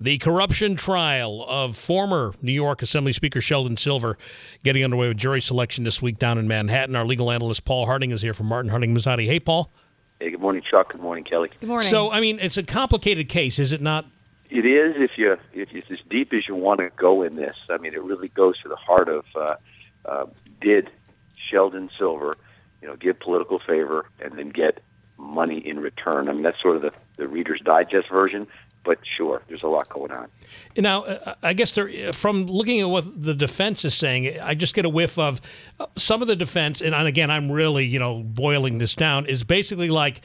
The corruption trial of former New York Assembly Speaker Sheldon Silver getting underway with jury selection this week down in Manhattan. Our legal analyst Paul Harding is here from Martin Harding Mazzotti. Hey, Paul. Hey, good morning, Chuck. Good morning, Kelly. Good morning. So, I mean, it's a complicated case, is it not? It is if you if it's as deep as you want to go in this. I mean, it really goes to the heart of uh, uh, did Sheldon Silver, you know, give political favor and then get money in return. I mean, that's sort of the, the Reader's Digest version but sure, there's a lot going on. Now, uh, I guess there, from looking at what the defense is saying, I just get a whiff of uh, some of the defense, and again, I'm really, you know, boiling this down, is basically like,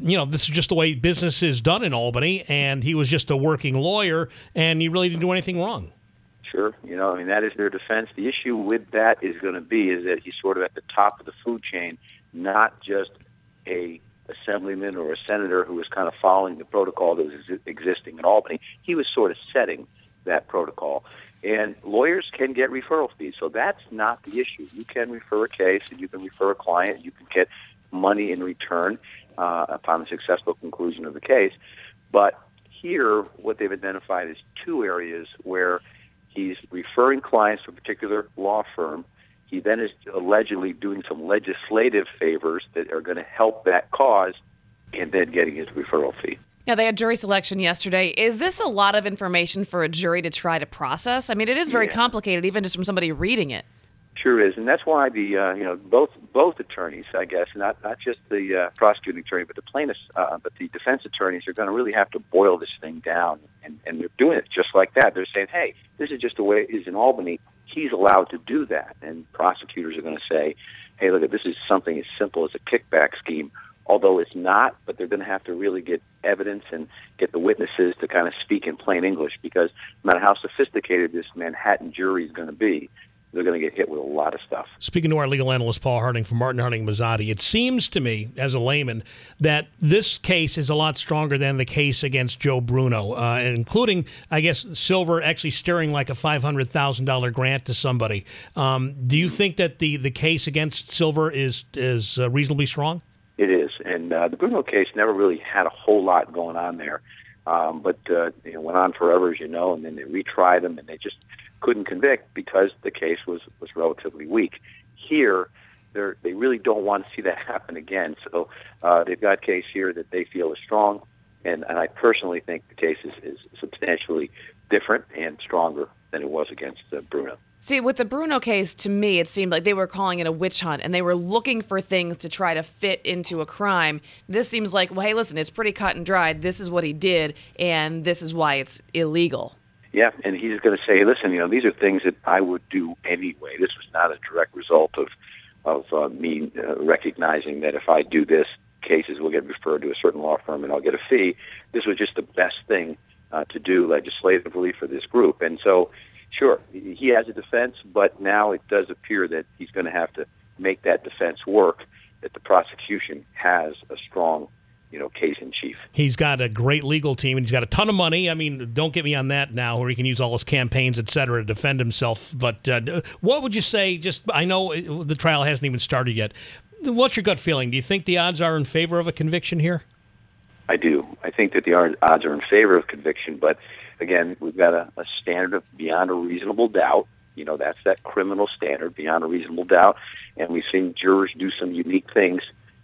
you know, this is just the way business is done in Albany, and he was just a working lawyer, and he really didn't do anything wrong. Sure, you know, I mean that is their defense. The issue with that is going to be is that he's sort of at the top of the food chain, not just a assemblyman or a senator who was kind of following the protocol that was ex- existing in Albany. He was sort of setting that protocol. And lawyers can get referral fees, so that's not the issue. You can refer a case, and you can refer a client, you can get money in return uh, upon the successful conclusion of the case. But here, what they've identified is two areas where he's referring clients to a particular law firm he then is allegedly doing some legislative favors that are going to help that cause and then getting his referral fee. Yeah, they had jury selection yesterday. Is this a lot of information for a jury to try to process? I mean, it is very yeah. complicated, even just from somebody reading it. Sure is, and that's why the uh, you know both both attorneys, I guess, not not just the uh, prosecuting attorney, but the plaintiffs, uh, but the defense attorneys are going to really have to boil this thing down, and and they're doing it just like that. They're saying, hey, this is just the way it is in Albany he's allowed to do that. And prosecutors are going to say, hey, look, this is something as simple as a kickback scheme, although it's not, but they're going to have to really get evidence and get the witnesses to kind of speak in plain English because no matter how sophisticated this Manhattan jury is going to be, they're going to get hit with a lot of stuff. Speaking to our legal analyst, Paul Harding from Martin Harding Mazzotti, it seems to me, as a layman, that this case is a lot stronger than the case against Joe Bruno, uh, including, I guess, Silver actually steering like a $500,000 grant to somebody. Um, do you think that the, the case against Silver is, is uh, reasonably strong? It is. And uh, the Bruno case never really had a whole lot going on there. Um, but uh, it went on forever, as you know, and then they retried them, and they just couldn't convict because the case was was relatively weak. Here, they they really don't want to see that happen again. So uh, they've got a case here that they feel is strong, and, and I personally think the case is, is substantially different and stronger than it was against uh, Bruno. See, with the Bruno case, to me, it seemed like they were calling it a witch hunt and they were looking for things to try to fit into a crime. This seems like, well, hey, listen, it's pretty cut and dried. This is what he did, and this is why it's illegal. Yeah, and he's going to say, listen, you know, these are things that I would do anyway. This was not a direct result of of uh, me uh, recognizing that if I do this, cases will get referred to a certain law firm and I'll get a fee. This was just the best thing uh, to do legislatively for this group, and so sure, he has a defense, but now it does appear that he's going to have to make that defense work. That the prosecution has a strong you know, case in chief. He's got a great legal team and he's got a ton of money. I mean, don't get me on that now, where he can use all his campaigns, et cetera, to defend himself. But uh, what would you say? Just I know the trial hasn't even started yet. What's your gut feeling? Do you think the odds are in favor of a conviction here? I do. I think that the odds are in favor of conviction, but again, we've got a, a standard of beyond a reasonable doubt. You know, that's that criminal standard, beyond a reasonable doubt. And we've seen jurors do some unique things,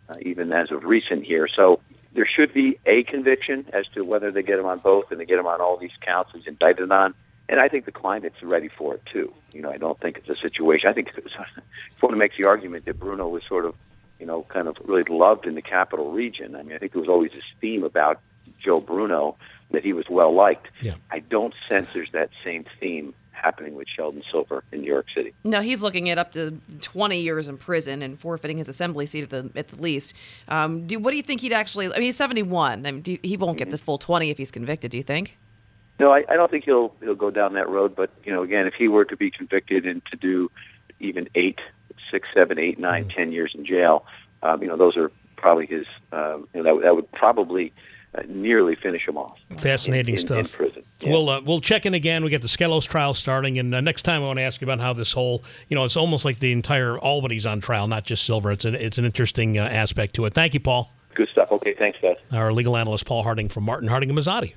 uh, even as of recent here. So there should be a conviction as to whether they get him on both and they get him on all these counts he's indicted on. And I think the client's ready for it too. You know, I don't think it's a situation. I think someone makes the argument that Bruno was sort of, you know, kind of really loved in the capital region. I mean, I think there was always this theme about Joe Bruno that he was well liked. Yeah. I don't sense there's that same theme happening with Sheldon Silver in New York City. No, he's looking at up to 20 years in prison and forfeiting his assembly seat at the at the least. Um, do what do you think he'd actually? I mean, he's 71. I mean, do, he won't get mm-hmm. the full 20 if he's convicted. Do you think? No, I, I don't think he'll he'll go down that road. But you know, again, if he were to be convicted and to do even eight, six, seven, eight, nine, mm-hmm. ten years in jail, um, you know, those are probably his. Um, you know, that, that would probably uh, nearly finish him off. Fascinating in, stuff. In prison. Yeah. We'll uh, we'll check in again. We get the Skelos trial starting, and uh, next time I want to ask you about how this whole, you know, it's almost like the entire Albany's on trial, not just Silver. It's an it's an interesting uh, aspect to it. Thank you, Paul. Good stuff. Okay, thanks, guys. Our legal analyst Paul Harding from Martin Harding and Mazzotti.